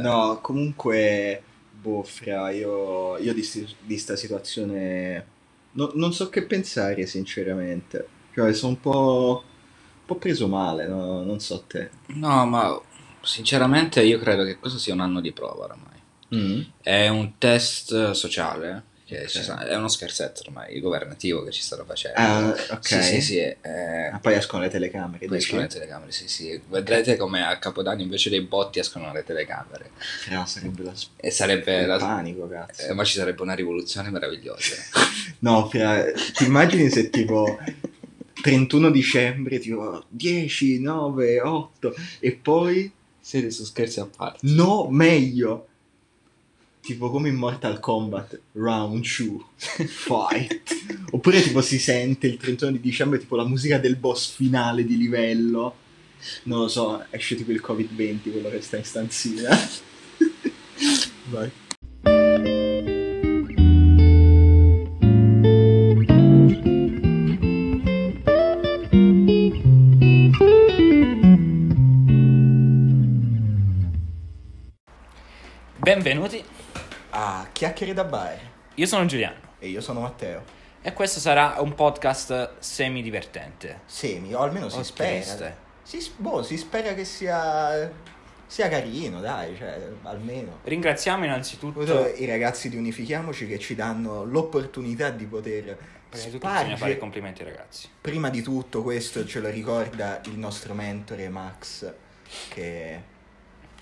No, comunque, boh, fra, io, io di, sti- di sta situazione no- non so che pensare, sinceramente. Cioè, sono un po', un po' preso male, no? Non so te. No, ma sinceramente io credo che questo sia un anno di prova oramai. Mm? È un test sociale, che Ok. ci sta- è uno scherzetto ormai, governativo che ci stanno facendo. Ah, ok. Sì, sì, sì. eh, Ah, poi escono le telecamere. poi escono le telecamere, sì, sì. Vedrete come a Capodanno invece dei botti escono le telecamere. Fra, sarebbe la sp- E sarebbe il la... panico, cazzo. eh, ma ci sarebbe una rivoluzione meravigliosa. No, fra, ti immagini se tipo 31 dicembre, tipo 10, 9, 8 e poi Siete su scherzi a parte. no, meglio. Tipo come in Mortal Kombat, round 2, fight. Oppure tipo si sente il 31 di dicembre tipo la musica del boss finale di livello. Non lo so, esce tipo il Covid-20, quello che sta in stanzina. Vai. Benvenuti, chiacchiere da bar. io sono Giuliano E io sono Matteo. e questo sarà un podcast semi divertente. Semi, o almeno si O spera. triste. Si, boh, si spera che sia, sia carino, dai, cioè, almeno. Ringraziamo innanzitutto, I ragazzi di Unifichiamoci che ci danno l'opportunità di poter prima di tutto bisogna fare i complimenti ai ragazzi. Prima di tutto questo ce lo ricorda il nostro mentore Max, che...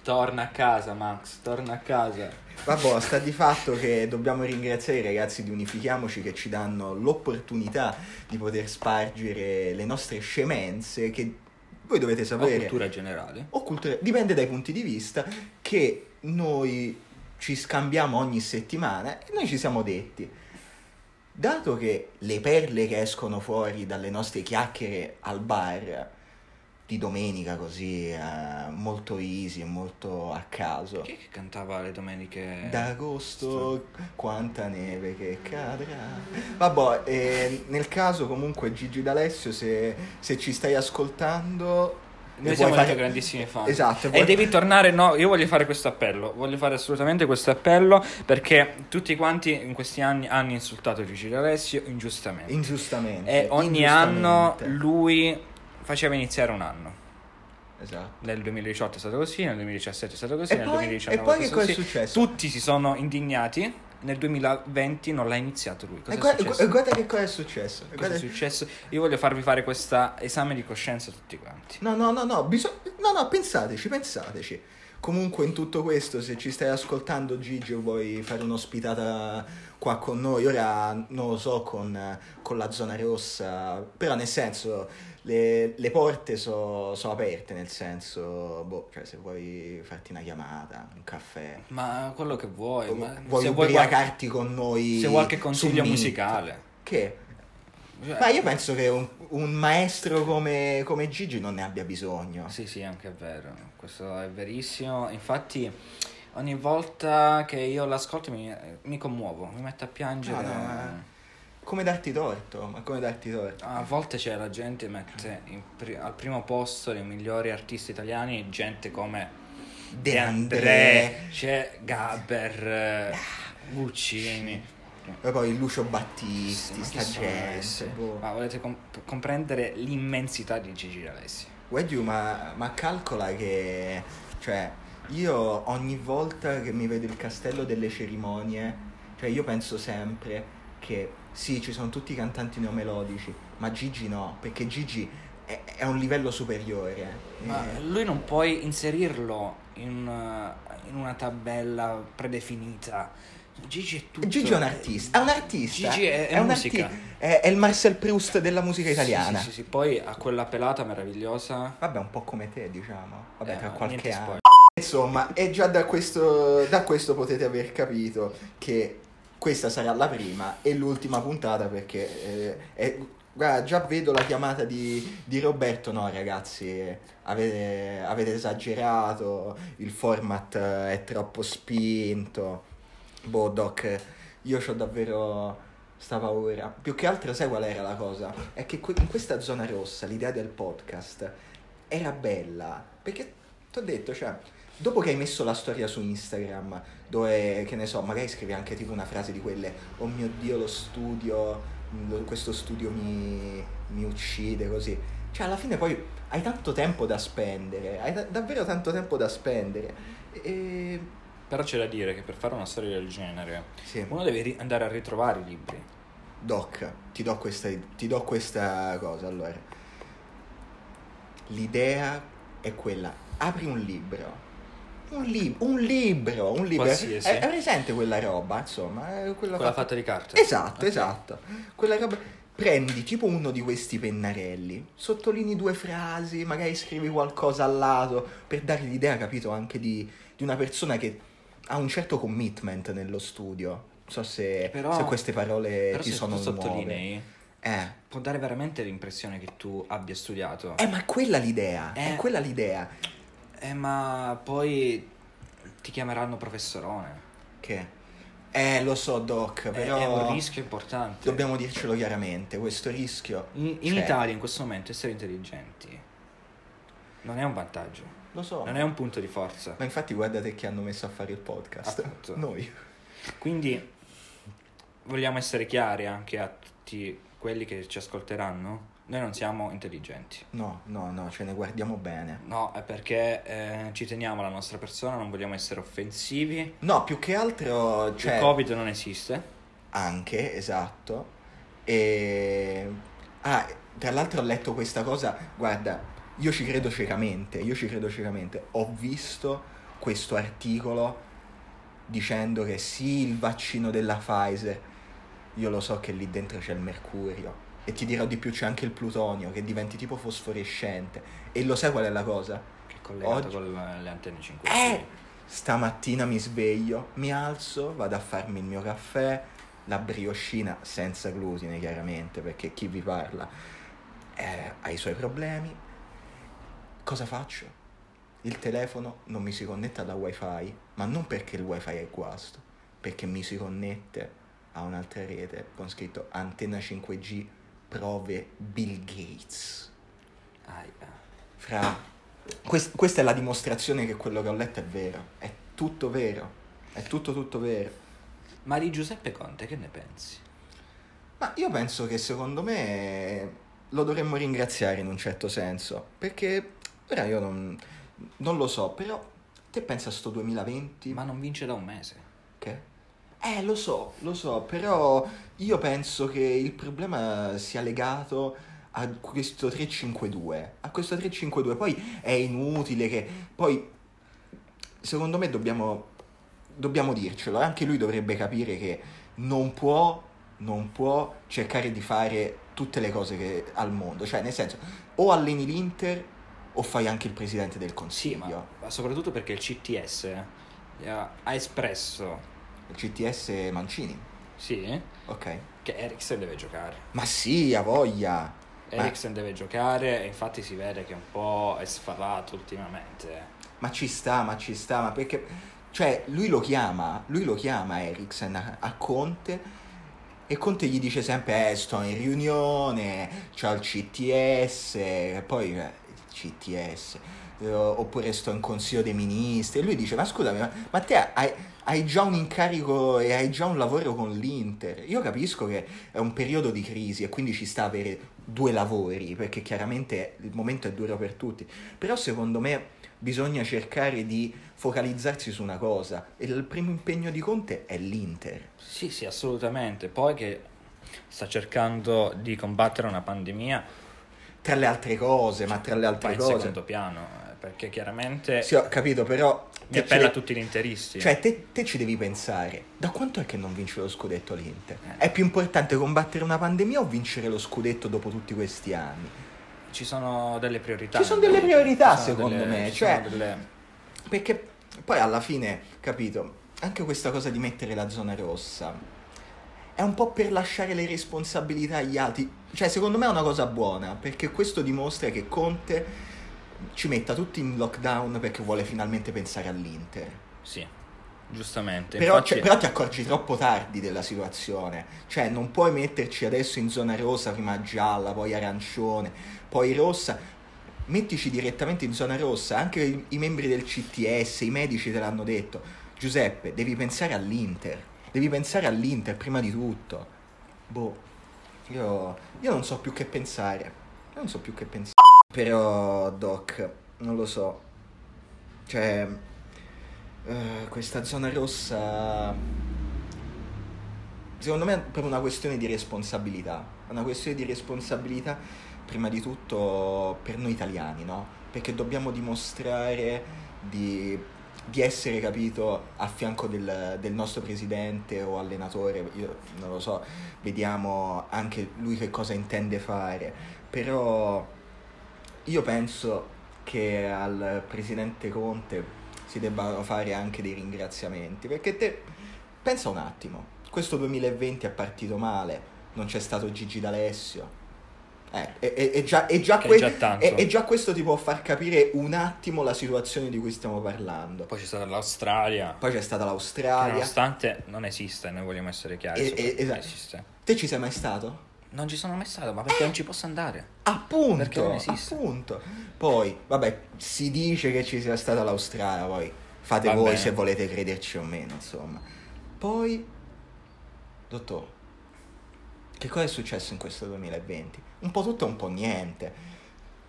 Torna a casa Max, torna a casa. Vabbè, sta di fatto che dobbiamo ringraziare i ragazzi di Unifichiamoci che ci danno l'opportunità di poter spargere le nostre scemenze che voi dovete O sapere. cultura generale. o cultura, dipende dai punti di vista che noi ci scambiamo ogni settimana e noi ci siamo detti, dato che le perle che escono fuori dalle nostre chiacchiere al bar di domenica così, eh, molto easy e molto a caso, Chi è che cantava le domeniche? d'agosto quanta neve che cadrà. Vabbè, eh, nel caso comunque Gigi D'Alessio, se, se ci stai ascoltando... e Noi siamo fare- grandissimi fan. Esatto, E vuoi- devi tornare, no, io voglio fare questo appello, voglio fare assolutamente questo appello perché tutti quanti in questi anni hanno insultato Gigi D'Alessio ingiustamente. Ingiustamente. e ogni anno ingiustamente. lui faceva iniziare un anno. Esatto. Nel 2018 è stato così, nel 2017 è stato così, E nel poi- 2019 e poi è che cosa è successo? Tutti si sono indignati. Nel 2020 non l'ha iniziato lui. Cosa E guarda, e guarda che cosa è successo. Cosa guarda- è successo? Io voglio farvi fare questo esame di coscienza tutti quanti. No, no, no, no, bisog- no, no, pensateci, pensateci. Comunque in tutto questo, se ci stai ascoltando Gigi o vuoi fare un'ospitata qua con noi, ora non lo so con, con la zona rossa, però nel senso le, le porte sono aperte, nel senso, boh, cioè se vuoi farti una chiamata, un caffè, Ma quello che vuoi. ma vuoi se vuoi ubriacarti con noi se qualche su consiglio musicale. Che? Cioè, Ma io penso che un, un maestro come, come Gigi non ne abbia bisogno. Sì, sì, anche è vero. Questo è verissimo. Infatti, ogni volta che io l'ascolto mi, mi commuovo, mi metto a piangere. No, no, ma- Come darti torto, ma come darti torto? A volte c'è la gente mette in pri- al primo posto dei migliori artisti italiani gente come De André. c'è Gabber, Guccini. E poi Lucio Battisti, Ma sta gente. boh. Ma volete com- comprendere l'immensità di Gigi D'Alessio? Guardi, ma, ma calcola che, cioè, io ogni volta che mi vedo il castello delle cerimonie, cioè io penso sempre che sì, ci sono tutti i cantanti neomelodici, ma Gigi no, perché Gigi è, è un livello superiore. Ma Eh, lui non puoi inserirlo in, uh, in una tabella predefinita. Gigi è tutto. Gigi è un artista, è un artista. Gigi è- è un musica. arti- è, è il Marcel Proust della musica Sì, italiana. Sì, sì, sì, Poi ha quella pelata meravigliosa. Vabbè, un po' come te, diciamo. Vabbè, Eh, tra qualche anno. spoiler. Insomma, e già da questo, da questo potete aver capito che questa sarà la prima e l'ultima puntata perché eh, è- guarda, già vedo la chiamata di, di Roberto. No, ragazzi, avete, avete esagerato, il format eh, è troppo spinto. Boh, Doc, io ho davvero sta paura. Più che altro, sai qual era la cosa? È che que- in questa zona rossa l'idea del podcast era bella perché ti ho detto, cioè, dopo che hai messo la storia su Instagram, dove, che ne so, magari scrivi anche tipo una frase di quelle, oh mio Dio, lo studio, lo- questo studio mi, mi uccide, così. Cioè, alla fine poi hai tanto tempo da spendere, hai da- davvero tanto tempo da spendere. E... Però c'è da dire che per fare una storia del genere Sì. uno deve ri- andare a ritrovare i libri. Doc, ti do questa, ti do questa cosa, allora. L'idea è quella, apri un libro. Un, lib- un libro, un libro. Qualsiasi. È, è presente quella roba, insomma, è quella, Quella fatta- fatta di carta. Esatto, Ok. esatto. Quella roba. Prendi tipo uno di questi pennarelli, sottolinei due frasi, magari scrivi qualcosa al lato per dare l'idea, capito, anche di, di una persona che ha un certo commitment nello studio. Non so se, Però- se queste parole Però ti se sono tu nuove. sottolinei, Eh. può dare veramente l'impressione che tu abbia studiato. Eh, ma è quella l'idea, è Eh. quella l'idea. Eh, ma poi ti chiameranno professorone. Che? Eh, lo so, Doc, È- però... È un rischio importante. Dobbiamo dircelo chiaramente, questo rischio... In, in c'è. Italia in questo momento essere intelligenti non è un vantaggio, Lo so. non è un punto di forza. Ma infatti guardate chi hanno messo a fare il podcast. Appunto. Noi. Quindi vogliamo essere chiari anche a tutti quelli che ci ascolteranno. Noi non siamo intelligenti. No, no, no, ce ne guardiamo bene. No, è perché eh, ci teniamo alla nostra persona, non vogliamo essere offensivi. No, più che altro... Il Cioè, Covid non esiste. Anche, esatto. E... Ah, tra l'altro ho letto questa cosa, guarda, io ci credo ciecamente, io ci credo ciecamente. Ho visto questo articolo dicendo che sì, il vaccino della Pfizer, io lo so che lì dentro c'è il mercurio. E ti dirò di più, c'è anche il plutonio che diventi tipo fosforescente. E lo sai qual è la cosa? Che è collegato Oggi- con le antenne 5G. Eh! Stamattina mi sveglio, mi alzo, vado a farmi il mio caffè, la brioscina senza glutine chiaramente, perché chi vi parla eh, ha i suoi problemi. Cosa faccio? Il telefono non mi si connette alla wifi, ma non perché il wifi è guasto, perché mi si connette a un'altra rete con scritto antenna 5G prove Bill Gates. Fra, quest- questa è la dimostrazione che quello che ho letto è vero. È tutto vero. È tutto tutto vero. Ma di Giuseppe Conte che ne pensi? Ma io penso che secondo me lo dovremmo ringraziare in un certo senso. Perché ora io non, non lo so, però te pensa a sto 2020? Ma non vince da un mese. Che? Eh, lo so, lo so, però io penso che il problema sia legato a questo 352. A questo 352. Poi è inutile che. Poi, secondo me, dobbiamo, dobbiamo dircelo. Anche lui dovrebbe capire che non può, non può cercare di fare tutte le cose che, al mondo. Cioè, nel senso, o alleni l'Inter o fai anche il presidente del Sì, consiglio. ma, ma soprattutto perché il CTS eh, ha espresso, Il CTS Mancini. sì, Ok. che Eriksen deve giocare. Ma sì, ha voglia. Eriksen deve giocare e infatti si vede che un po' è sfavato ultimamente. ma ci sta, ma ci sta, ma perché... Cioè, lui lo chiama, lui lo chiama Eriksen a, a Conte e Conte gli dice sempre, eh, sto in riunione, c'ho il CTS, e poi eh, il CTS, eh, oppure sto in consiglio dei ministri. E lui dice, ma scusami, ma, ma te hai, hai già un incarico e hai già un lavoro con l'Inter. Io capisco che è un periodo di crisi e quindi ci sta avere due lavori, perché chiaramente il momento è duro per tutti. Però secondo me bisogna cercare di focalizzarsi su una cosa e il primo impegno di Conte è l'Inter. Sì, sì, assolutamente. Poi che sta cercando di combattere una pandemia, Tra le altre cose, ma tra le altre in cose... secondo piano, eh, perché chiaramente Sì, ho capito, però... mi appella ci a tutti gli interisti. Cioè, te, te ci devi pensare, da quanto è che non vince lo scudetto l'Inter? Eh. È più importante combattere una pandemia o vincere lo scudetto dopo tutti questi anni? ci sono delle priorità. Ci sono delle priorità, secondo delle- me, ci cioè- delle- Perché poi alla fine, capito, anche questa cosa di mettere la zona rossa è un po' per lasciare le responsabilità agli altri. Cioè, secondo me è una cosa buona, perché questo dimostra che Conte ci metta tutti in lockdown perché vuole finalmente pensare all'Inter. Sì, giustamente. Però, Infatti- cioè, però ti accorgi troppo tardi della situazione. Cioè, non puoi metterci adesso in zona rosa, prima gialla, poi arancione, poi rossa. mettici direttamente in zona rossa, anche i, i membri del CTS, i medici te l'hanno detto. Giuseppe, devi pensare all'Inter, devi pensare all'Inter prima di tutto. Boh, io, io non so più che pensare, io non so più che pensare. Però, Doc, non lo so, cioè, eh, questa zona rossa, secondo me è proprio una questione di responsabilità, una questione di responsabilità prima di tutto per noi italiani, no? Perché dobbiamo dimostrare di, di essere, capito, a fianco del, del, nostro presidente o allenatore, io non lo so, vediamo anche lui che cosa intende fare, però io penso che al presidente Conte si debbano fare anche dei ringraziamenti, perché te pensa un attimo, questo 2020 è partito male, non c'è stato Gigi D'Alessio, eh, e, e, e, già, e, già que- già e, già questo ti può far capire un attimo la situazione di cui stiamo parlando. Poi c'è stata l'Australia. Poi c'è stata l'Australia. nonostante non esiste, noi vogliamo essere chiari. esatto. esiste. Te ci sei mai stato? Non ci sono mai stato, ma perché eh, non ci posso andare? Appunto, perché non esiste. appunto. Poi, vabbè, si dice che ci sia stata l'Australia, poi fate Va voi bene. se volete crederci o meno, insomma. Poi, dottor, che cosa è successo in questo 2020? Un po' tutto e un po' niente.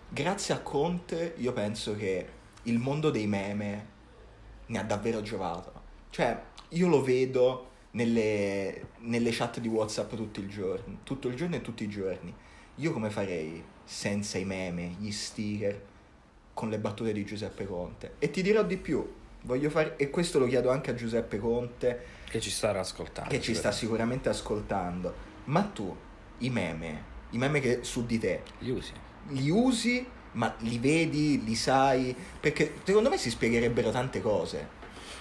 Grazie a Conte io penso che il mondo dei meme ne ha davvero giovato. Cioè, io lo vedo nelle, nelle chat di WhatsApp tutto il giorno, tutto il giorno e tutti i giorni. Io come farei senza i meme, gli sticker, con le battute di Giuseppe Conte? E ti dirò di più, voglio fare, e questo lo chiedo anche a Giuseppe Conte, che ci sta ascoltando. Che ci sta sicuramente ascoltando ma tu i meme, i meme che su di te, li usi? Li usi, ma li vedi, li sai? Perché secondo me si spiegherebbero tante cose.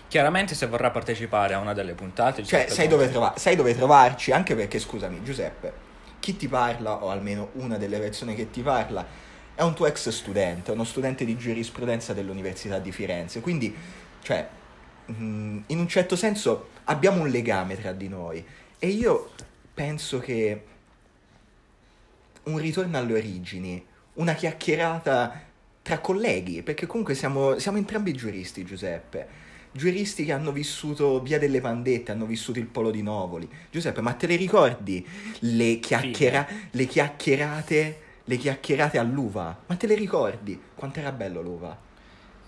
Chiaramente se vorrà partecipare a una delle puntate... Cioè, sai dove, trova- sai dove trovarci, anche perché, scusami, Giuseppe, chi ti parla, o almeno una delle persone che ti parla, è un tuo ex studente, uno studente di giurisprudenza dell'Università di Firenze. Quindi, cioè, mm, in un certo senso abbiamo un legame tra di noi. E io penso che un ritorno alle origini, una chiacchierata tra colleghi, perché comunque siamo, siamo entrambi giuristi, Giuseppe. Giuristi che hanno vissuto Via delle Pandette, hanno vissuto il Polo di Novoli. Giuseppe, ma te le ricordi le, chiacchiera- le chiacchierate le chiacchierate all'uva? Ma te le ricordi? Quanto era bello l'uva?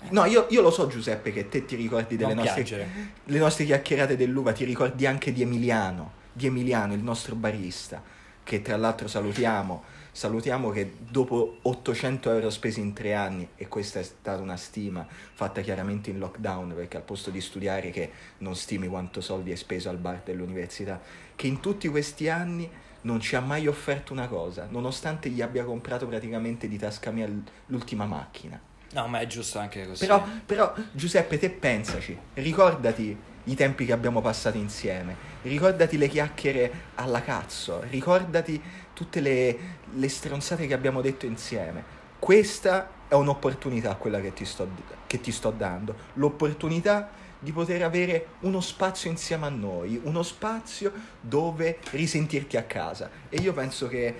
No, io, io, lo so Giuseppe che te ti ricordi delle nostre, le nostre chiacchierate dell'uva, ti ricordi anche di Emiliano di Emiliano, il nostro barista, che tra l'altro salutiamo, salutiamo che dopo 800 euro spesi in tre anni, e questa è stata una stima fatta chiaramente in lockdown, perché al posto di studiare che non stimi quanto soldi hai speso al bar dell'università, che in tutti questi anni non ci ha mai offerto una cosa, nonostante gli abbia comprato praticamente di tasca mia l'ultima macchina. No, ma è giusto anche così. Però, però Giuseppe, te pensaci, ricordati i tempi che abbiamo passato insieme, ricordati le chiacchiere alla cazzo, ricordati tutte le, le stronzate che abbiamo detto insieme. Questa è un'opportunità quella che ti, sto, che ti sto dando, l'opportunità di poter avere uno spazio insieme a noi, uno spazio dove risentirti a casa. E io penso che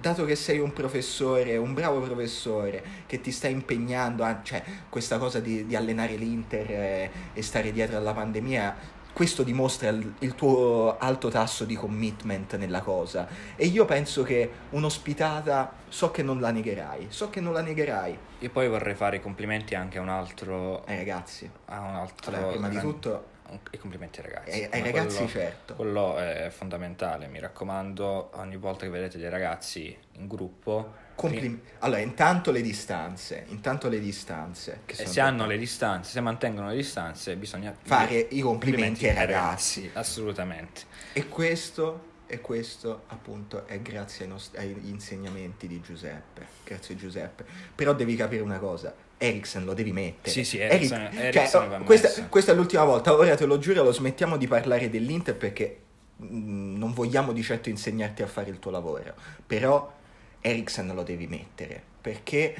dato che sei un professore, un bravo professore, che ti sta impegnando, a, cioè questa cosa di, di allenare l'Inter e, e, stare dietro alla pandemia, questo dimostra il, il, tuo alto tasso di commitment nella cosa. E io penso che un'ospitata, so che non la negherai, so che non la negherai. E poi vorrei fare i complimenti anche a un altro... Ai ragazzi. A un altro... Allora, prima di tutto e complimenti ai ragazzi. Ai, ai ragazzi, quello, certo. Quello è fondamentale, mi raccomando, ogni volta che vedete dei ragazzi in gruppo... Complim- allora, intanto le distanze, intanto le distanze. e se hanno le distanze, se mantengono le distanze, bisogna fare i complimenti, complimenti ai ragazzi. ragazzi. Assolutamente. E questo e questo appunto è grazie ai nostri, agli insegnamenti di Giuseppe. Grazie Giuseppe. Però devi capire una cosa, Eriksen lo devi mettere. Sì, sì, Eriksen, Eric... Eriksen cioè, questa, questa, è l'ultima volta, ora te lo giuro, lo smettiamo di parlare dell'Inter perché mh, mm, non vogliamo di certo insegnarti a fare il tuo lavoro, però Eriksen lo devi mettere, perché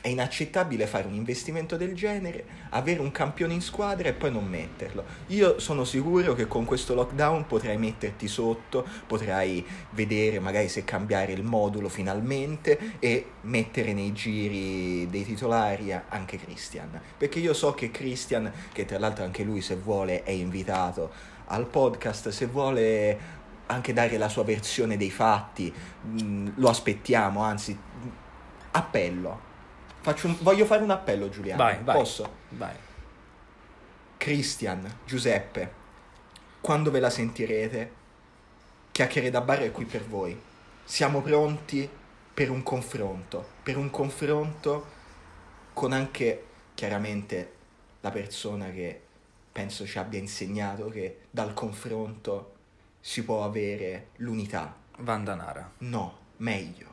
è inaccettabile fare un investimento del genere, avere un campione in squadra e poi non metterlo. Io sono sicuro che con questo lockdown potrai metterti sotto, potrai vedere magari se cambiare il modulo finalmente e mettere nei giri dei titolari anche Christian. Perché io so che Christian, che tra l'altro anche lui se vuole è invitato al podcast, se vuole anche dare la sua versione dei fatti, mh, lo aspettiamo, anzi appello. Faccio un- voglio fare un appello Giuliano. Vai, vai. Posso? Vai. Christian, Giuseppe, quando ve la sentirete, Chiacchiere da Bar è qui per voi. Siamo pronti per un confronto, per un confronto con anche chiaramente la persona che penso ci abbia insegnato che dal confronto si può avere l'unità. Vandanara. No, meglio.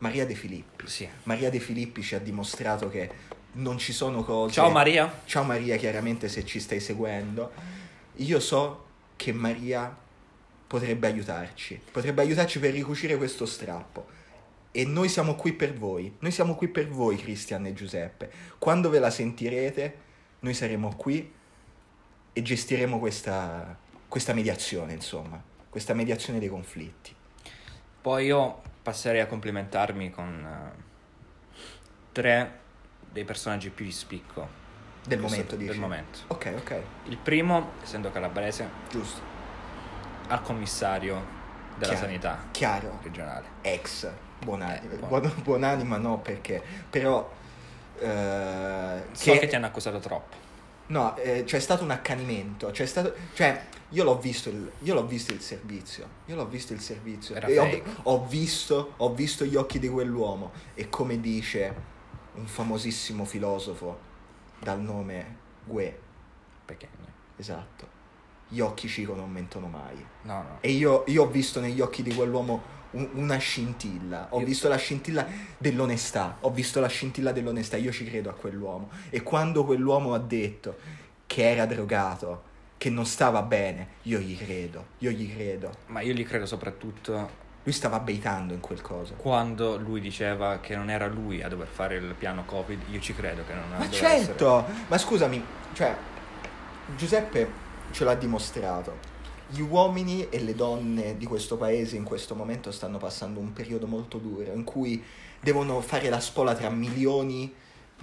Maria De Filippi. Sì. Maria De Filippi ci ha dimostrato che non ci sono cose. Ciao Maria. Ciao Maria, chiaramente se ci stai seguendo. Io so che Maria potrebbe aiutarci, potrebbe aiutarci per ricucire questo strappo. E noi siamo qui per voi, noi siamo qui per voi Cristian e Giuseppe. Quando ve la sentirete, noi saremo qui e gestiremo questa, questa mediazione, insomma, questa mediazione dei conflitti. Poi io passerei a complimentarmi con eh, tre dei personaggi più di spicco Del momento, dici? del momento. Ok, ok, Il primo, essendo calabrese, giusto. al commissario della Chiaro. sanità Chiaro, regionale. ex buonanima, Eh, buon- buon- buonanima no perché però eh, So che ti hanno accusato troppo. no eh, c'è stato un accanimento c'è stato cioè io l'ho visto il, io l'ho visto il servizio io l'ho visto il servizio e ho, ho visto ho visto gli occhi di quell'uomo e come dice un famosissimo filosofo dal nome Gue Perché? esatto gli occhi cico non mentono mai No, no. e io, io ho visto negli occhi di quell'uomo un- una scintilla, ho visto la scintilla dell'onestà, ho visto la scintilla dell'onestà, io ci credo a quell'uomo. E quando quell'uomo ha detto che era drogato, che non stava bene, io gli credo, io gli credo. Ma io gli credo soprattutto Lui stava baitando in quel coso. quando lui diceva che non era lui a dover fare il piano Covid. Io ci credo che non Ma doveva certo, ma scusami, cioè, Giuseppe ce l'ha dimostrato. Gli uomini e le donne di questo paese in questo momento stanno passando un periodo molto duro in cui devono fare la spola tra milioni di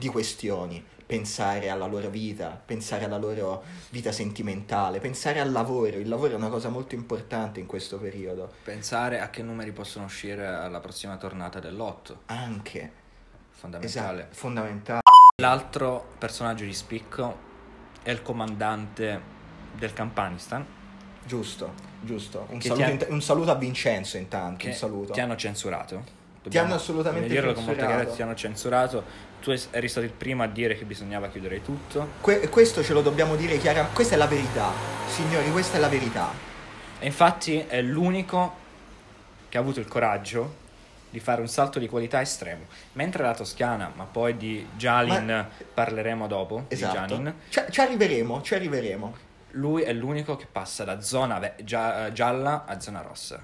questioni, pensare alla loro vita, pensare alla loro vita sentimentale, pensare al lavoro. Il lavoro è una cosa molto importante in questo periodo. Pensare a che numeri possono uscire alla prossima tornata dell'otto. Anche, Fondamentale. esatto, fondamentale. L'altro personaggio di spicco è il comandante del Campanistan. Giusto, giusto. Un, saluto, ha- un saluto a Vincenzo intanto, un saluto. ti hanno censurato. Ti hanno assolutamente dobbiamo chiarezza, ti hanno censurato. Tu eri stato il primo a dire che bisognava chiudere tutto. Que- questo ce lo dobbiamo dire chiaramente. Questa è la verità, signori, questa è la verità. E infatti è l'unico che ha avuto il coraggio di fare un salto di qualità estremo. Mentre la Toscana, ma poi di Jalin Ma- parleremo dopo, Esatto. Ci, ci arriveremo, ci arriveremo. lui è l'unico che passa da zona ve- gia- gialla a zona rossa.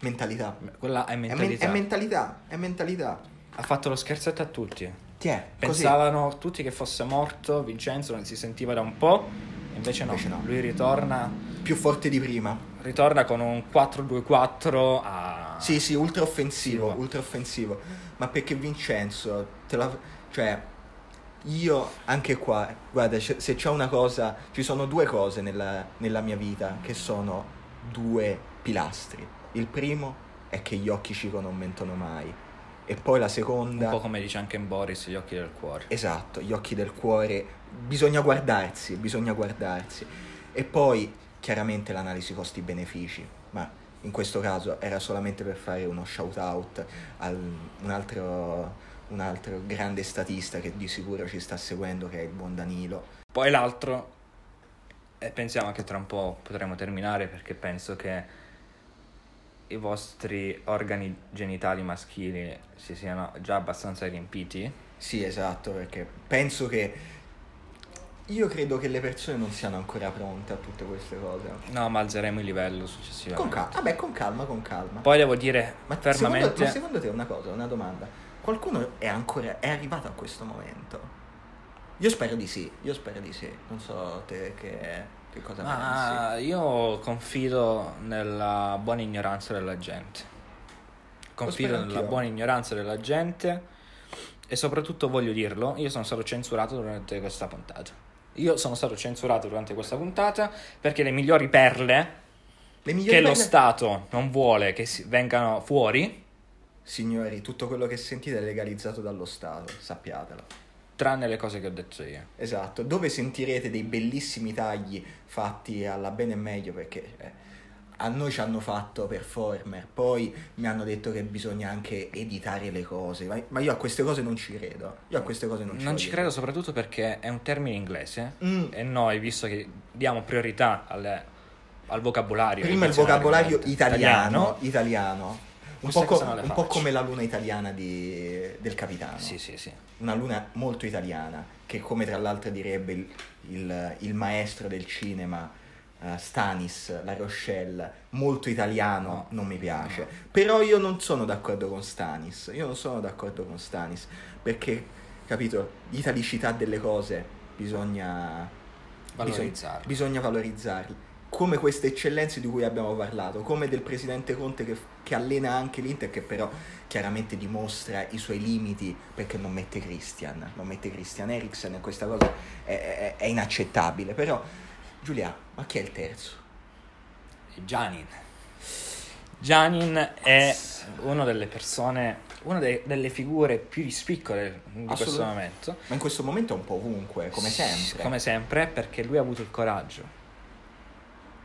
Mentalità. Quella è È, men- mentalità. è mentalità, è mentalità. ha fatto lo scherzetto a tutti. Ti è, così. Pensavano tutti che fosse morto, Vincenzo non si sentiva da un po', invece no, Invece no. lui ritorna, Più forte di prima. ritorna con un 4-2-4 a... Sì, sì, ultra offensivo, Sì, ultra offensivo. Ma perché Vincenzo, te la... cioè, io anche qua, guarda, se c'è una cosa, ci sono due cose nella, nella mia vita che sono due pilastri. Il primo è che gli occhi cico non mentono mai. E poi la Un seconda... po' come dice anche in Boris, gli occhi del cuore. Esatto, gli occhi del cuore, bisogna guardarsi, bisogna guardarsi. E poi chiaramente l'analisi costi-benefici, ma in questo caso era solamente per fare uno shout out a un altro, un altro grande statista che di sicuro ci sta seguendo, che è il buon Danilo. Poi l'altro, e pensiamo che tra un po' potremo terminare perché penso che i vostri organi genitali maschili si siano già abbastanza riempiti. Sì, esatto, perché penso che... Io credo che le persone non siano ancora pronte a tutte queste cose. No, ma alzeremo il livello successivamente. Con calma, vabbè, con calma, con calma. Poi devo dire Ma fermamente... secondo, ma secondo te una cosa, una domanda? qualcuno è ancora è arrivato a questo momento? Io spero di sì, io spero di sì. Non so te che, che cosa Ma pensi. io confido nella buona ignoranza della gente. Confido nella anch'io. buona ignoranza della gente e soprattutto voglio dirlo, io sono stato censurato durante questa puntata. Io sono stato censurato durante questa puntata perché le migliori perle Le migliori che lo perle- Stato non vuole che si- vengano fuori, Signori, tutto quello che sentite è legalizzato dallo Stato, sappiatelo. Tranne le cose che ho detto io. Esatto, dove sentirete dei bellissimi tagli fatti alla bene e meglio perché eh, a noi ci hanno fatto performer, poi mi hanno detto che bisogna anche editare le cose, ma, ma io a queste cose non ci credo. Io a queste cose non ci Non ci credo soprattutto perché è un termine inglese Mm. e noi, visto che diamo priorità alle- al vocabolario. Prima il vocabolario ovviamente, italiano, italiano. Un, po', co- un po' come la luna italiana di- del capitano. Sì, sì, sì. Una luna molto italiana, che come tra l'altro direbbe il, il- il maestro del cinema eh, Stanis La Rochelle, molto italiano, No. non mi piace. Però io non sono d'accordo con Stanis, io non sono d'accordo con Stanis, perché, capito, l'italicità delle cose bisogna Valorizzarle. Bisogna, bisogna valorizzarle. Come queste eccellenze di cui abbiamo parlato, come del presidente Conte che, che allena anche l'Inter, che però chiaramente dimostra i suoi limiti perché non mette Christian, non mette Christian Eriksen e questa cosa è, è- è inaccettabile. Però, Giulia, ma chi è il terzo? Gianin. Gianin è una delle persone, una de- delle figure più di spiccole di questo momento. Ma in questo momento è un po' ovunque, come sempre. Come sempre, perché lui ha avuto il coraggio,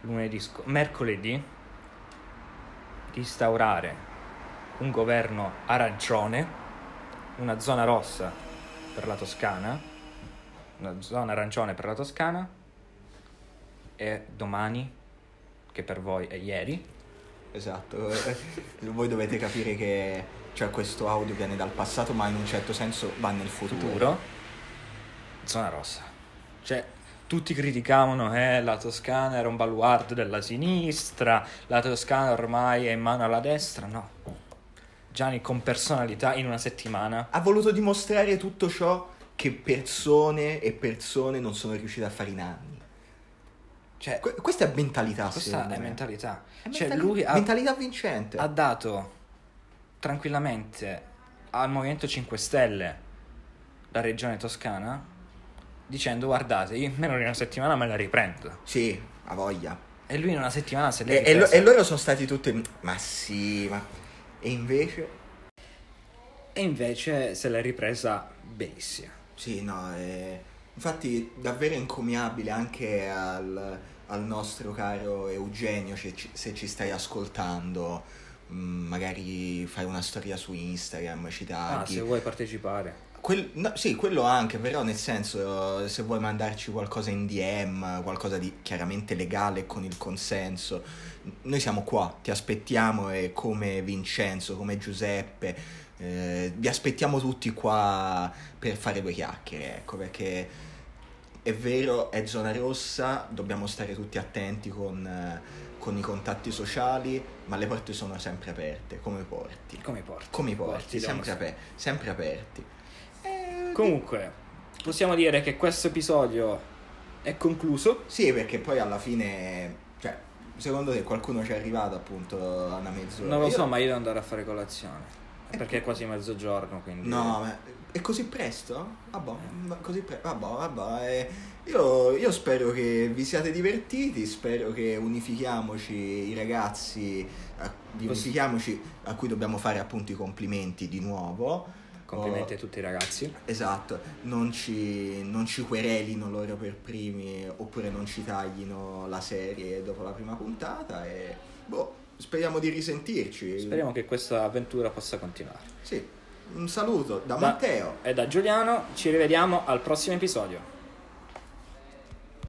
lunedì, sc- mercoledì, di instaurare un governo arancione, una zona rossa per la Toscana, una zona arancione per la Toscana, e domani, che per voi è ieri, Esatto, eh, voi dovete capire che cioè, questo audio viene dal passato, ma in un certo senso va nel futuro. futuro, zona rossa. Cioè, tutti criticavano eh, la Toscana era un baluardo della sinistra, la Toscana ormai è in mano alla destra. No. Gianni con personalità in una settimana. ha voluto dimostrare tutto ciò che persone e persone non sono riuscite a fare in anni. Cioè, Que- questa è mentalità, questa è me. mentalità. È Cioè, mentali- lui ha, mentalità vincente. ha dato tranquillamente al Movimento 5 Stelle la regione toscana dicendo guardate, io in meno di una settimana me la riprendo. Sì, ha voglia. E lui in una settimana se l'è E, e lo- e loro sono stati tutti... Ma sì, ma... E invece... E invece se l'è ripresa benissimo. Sì, no, eh, infatti davvero encomiabile anche al, al nostro caro Eugenio, se ci, se ci stai ascoltando, mm, magari fai una storia su Instagram, ci Ah, tagli. se vuoi partecipare. Quel- no, sì, quello anche, però nel senso, se vuoi mandarci qualcosa in DM, qualcosa di chiaramente legale con il consenso, noi siamo qua, ti aspettiamo e come Vincenzo, come Giuseppe, eh, vi aspettiamo tutti qua per fare due chiacchiere, ecco, perché è vero, è zona rossa, dobbiamo stare tutti attenti con, eh, con i contatti sociali, ma le porte sono sempre aperte, come i porti. Come i porti. Come porti, porti sempre, aper- sempre aperti. Eh, Comunque, possiamo dire che questo episodio è concluso. Sì, perché poi alla fine, cioè, secondo te qualcuno ci è arrivato appunto a una mezz'ora? Non lo Io- so, ma io devo andare a fare colazione. Eh, Perché è quasi mezzogiorno, quindi... No, ma è così presto? Vabbè, ma così presto. Vabbè, vabbè. eh, Io, io spero che vi siate divertiti, spero che unifichiamoci i ragazzi, a, unifichiamoci a cui dobbiamo fare appunto i complimenti di nuovo. Complimenti Oh, a tutti i ragazzi. Esatto, non ci, non ci querelino loro per primi oppure non ci taglino la serie dopo la prima puntata e boh, speriamo di risentirci. Speriamo che questa avventura possa continuare. Sì, un saluto da Da- Matteo. E da Giuliano ci rivediamo al prossimo episodio.